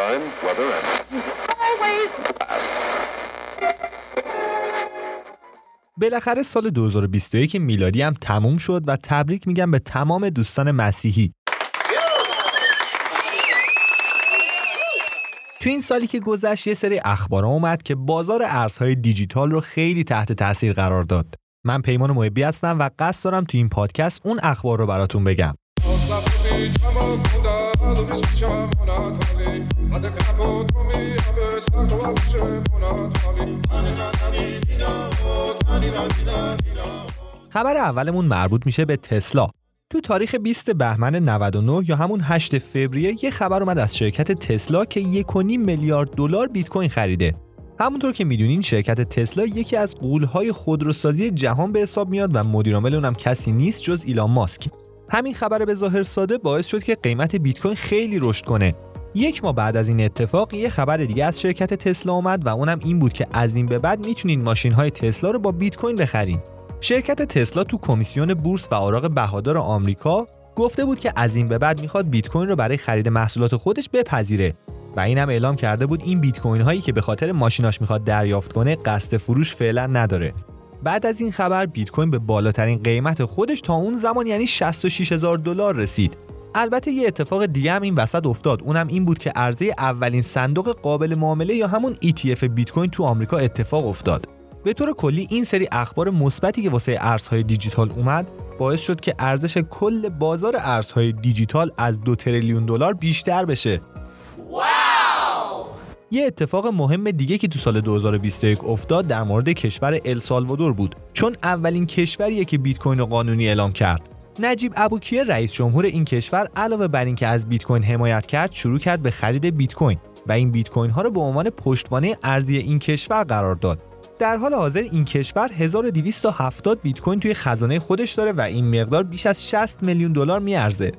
time, weather, and always بالاخره سال 2021 میلادی هم تموم شد و تبریک میگم به تمام دوستان مسیحی تو این سالی که گذشت یه سری اخبار اومد که بازار ارزهای دیجیتال رو خیلی تحت تاثیر قرار داد. من پیمان محبی هستم و قصد دارم تو این پادکست اون اخبار رو براتون بگم. خبر اولمون مربوط میشه به تسلا تو تاریخ 20 بهمن 99 یا همون 8 فوریه یه خبر اومد از شرکت تسلا که 1.5 میلیارد دلار بیت کوین خریده. همونطور که می‌دونین شرکت تسلا یکی از قولهای خودروسازی جهان به حساب میاد و مدیرعامل اونم کسی نیست جز ایلان ماسک. همین خبر به ظاهر ساده باعث شد که قیمت بیت کوین خیلی رشد کنه. یک ماه بعد از این اتفاق یه خبر دیگه از شرکت تسلا اومد و اونم این بود که از این به بعد می‌تونین ماشین های تسلا رو با بیت کوین بخرین. شرکت تسلا تو کمیسیون بورس و اوراق بهادار آمریکا گفته بود که از این به بعد می‌خواد بیت کوین رو برای خرید محصولات خودش بپذیره و اینم اعلام کرده بود این بیت کوین هایی که به خاطر ماشیناش می‌خواد دریافت کنه قصد فروش فعلا نداره بعد از این خبر بیت کوین به بالاترین قیمت خودش تا اون زمان یعنی 66 هزار دلار رسید. البته یه اتفاق دیگه هم این وسط افتاد. اونم این بود که عرضه اولین صندوق قابل معامله یا همون ETF بیت کوین تو آمریکا اتفاق افتاد. به طور کلی این سری اخبار مثبتی که واسه ارزهای دیجیتال اومد باعث شد که ارزش کل بازار ارزهای دیجیتال از دو تریلیون دلار بیشتر بشه. یه اتفاق مهم دیگه که تو سال 2021 افتاد در مورد کشور السالوادور بود چون اولین کشوریه که بیت کوین رو قانونی اعلام کرد. نجیب ابوکیه رئیس جمهور این کشور علاوه بر اینکه از بیت کوین حمایت کرد شروع کرد به خرید بیت کوین و این بیت کوین ها رو به عنوان پشتوانه ارزی این کشور قرار داد. در حال حاضر این کشور 1270 بیت کوین توی خزانه خودش داره و این مقدار بیش از 60 میلیون دلار میارزه.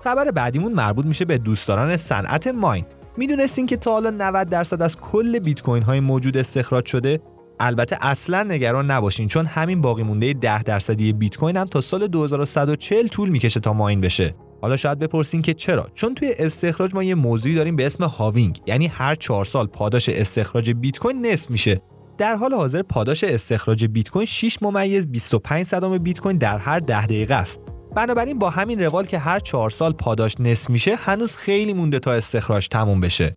خبر بعدیمون مربوط میشه به دوستداران صنعت ماین. می‌دونستین که تا حالا 90 درصد از کل بیت کوین های موجود استخراج شده؟ البته اصلا نگران نباشین چون همین باقی مونده 10 درصدی بیت کوین هم تا سال 2140 طول می‌کشه تا ماین بشه. حالا شاید بپرسین که چرا چون توی استخراج ما یه موضوعی داریم به اسم هاوینگ یعنی هر 4 سال پاداش استخراج بیت کوین نصف میشه در حال حاضر پاداش استخراج بیت کوین 6 ممیز 25 صدام بیت کوین در هر 10 دقیقه است. بنابراین با همین روال که هر 4 سال پاداش نصف میشه هنوز خیلی مونده تا استخراج تموم بشه.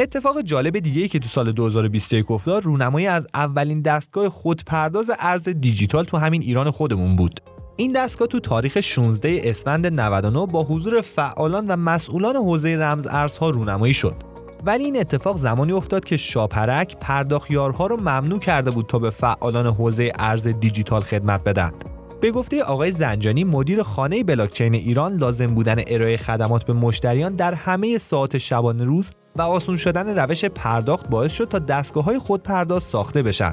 اتفاق جالب دیگه که تو سال 2021 افتاد رونمایی از اولین دستگاه خودپرداز ارز دیجیتال تو همین ایران خودمون بود. این دستگاه تو تاریخ 16 اسفند 99 با حضور فعالان و مسئولان حوزه رمز ارزها رونمایی شد. ولی این اتفاق زمانی افتاد که شاپرک پرداخیارها رو ممنوع کرده بود تا به فعالان حوزه ارز دیجیتال خدمت بدند. به گفته آقای زنجانی مدیر خانه بلاکچین ایران لازم بودن ارائه خدمات به مشتریان در همه ساعت شبانه روز و آسون شدن روش پرداخت باعث شد تا دستگاه های خود پرداخت ساخته بشن.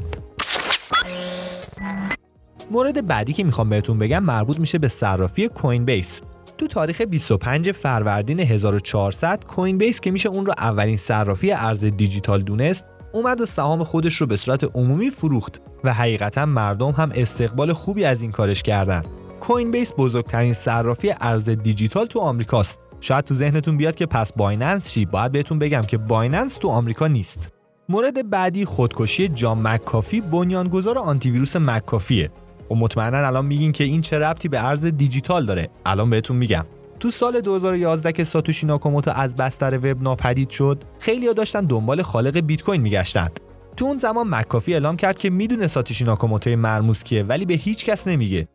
مورد بعدی که می‌خوام بهتون بگم مربوط میشه به صرافی Coinbase. تو تاریخ 25 فروردین 1400 Coinbase که میشه اون رو اولین صرافی ارز دیجیتال دونست اومد و سهام خودش رو به صورت عمومی فروخت و حقیقتا مردم هم استقبال خوبی از این کارش کردن. Coinbase بزرگترین صرافی ارز دیجیتال تو آمریکاست. شاید تو ذهنتون بیاد که پس Binance چی؟ باید بهتون بگم که Binance تو آمریکا نیست. مورد بعدی خودکشی جان مکافی بنیانگذار آنتی ویروس مکافیه. و مطمئنا الان میگین که این چه ربطی به ارز دیجیتال داره؟ الان بهتون میگم. تو سال 2011 که ساتوشی ناکاموتو از بستر وب ناپدید شد خیلی‌ها داشتن دنبال خالق بیت کوین میگشتند تو اون زمان مکافی اعلام کرد که می‌دونه ساتوشی ناکاموتو مرموز کیه ولی به هیچ کس نمیگه.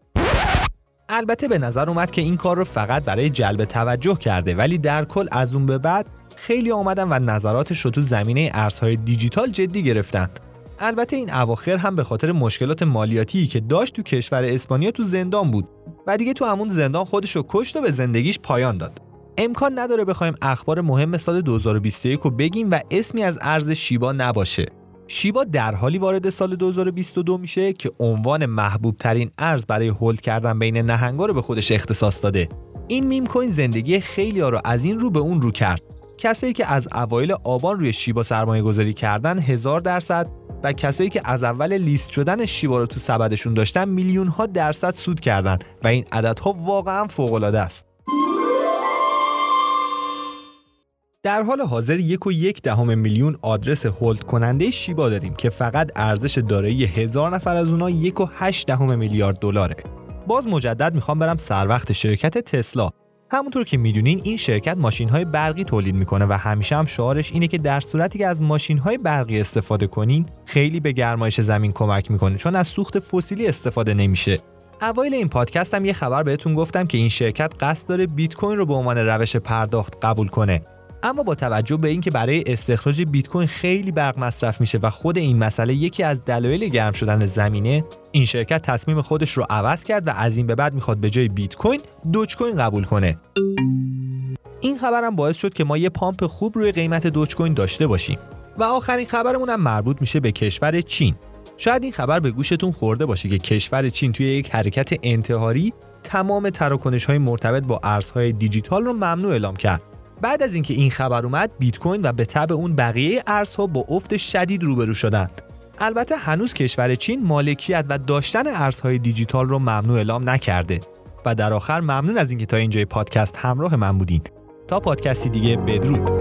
البته به نظر اومد که این کار رو فقط برای جلب توجه کرده ولی در کل از اون به بعد خیلی آمدن و نظراتش رو تو زمینه ارزهای دیجیتال جدی گرفتند البته این اواخر هم به خاطر مشکلات مالیاتی که داشت تو کشور اسپانیا تو زندان بود. و دیگه تو همون زندان خودش رو کشت و به زندگیش پایان داد. امکان نداره بخوایم اخبار مهم سال 2021 رو بگیم و اسمی از ارز شیبا نباشه. شیبا در حالی وارد سال 2022 میشه که عنوان محبوب ترین ارز برای هولد کردن بین نهنگا رو به خودش اختصاص داده. این میم کوین زندگی خیلی ها رو از این رو به اون رو کرد. کسایی که از اوایل آبان روی شیبا سرمایه گذاری کردن هزار درصد و کسایی که از اول لیست شدن شیبا رو تو سبدشون داشتن میلیون ها درصد سود کردن و این عددها واقعا فوق العاده است. در حال حاضر یک و یک دهم میلیون آدرس هولد کننده شیبا داریم که فقط ارزش دارایی هزار نفر از اونها یک و هشت دهم میلیارد دلاره. باز مجدد می‌خوام برم سر وقت شرکت تسلا همونطور که می‌دونین این شرکت ماشین های برقی تولید می‌کنه و همیشه هم شعارش اینه که در صورتی که از ماشین های برقی استفاده کنین خیلی به گرمایش زمین کمک می‌کنه چون از سوخت فسیلی استفاده نمیشه. اوایل این پادکست هم یه خبر بهتون گفتم که این شرکت قصد داره بیت کوین رو به عنوان روش پرداخت قبول کنه. اما با توجه به اینکه برای استخراج بیت کوین خیلی برق مصرف میشه و خود این مسئله یکی از دلایل گرم شدن زمینه این شرکت تصمیم خودش رو عوض کرد و از این به بعد می‌خواد به جای بیت کوین دوج کوین قبول کنه. این خبرم باعث شد که ما یه پامپ خوب روی قیمت دوج کوین داشته باشیم. و آخرین خبرمون هم مربوط میشه به کشور چین. شاید این خبر به گوشتون خورده باشه که کشور چین توی یک حرکت انتحاری تمام تراکنش های مرتبط با ارزهای دیجیتال رو ممنوع اعلام کرد. بعد از اینکه این خبر اومد بیت کوین و به تبع اون بقیه ارزها با افت شدید روبرو شدند. البته هنوز کشور چین مالکیت و داشتن ارزهای دیجیتال رو ممنوع اعلام نکرده و در آخر ممنون از اینکه تا اینجای پادکست همراه من بودین. تا پادکستی دیگه بدرود.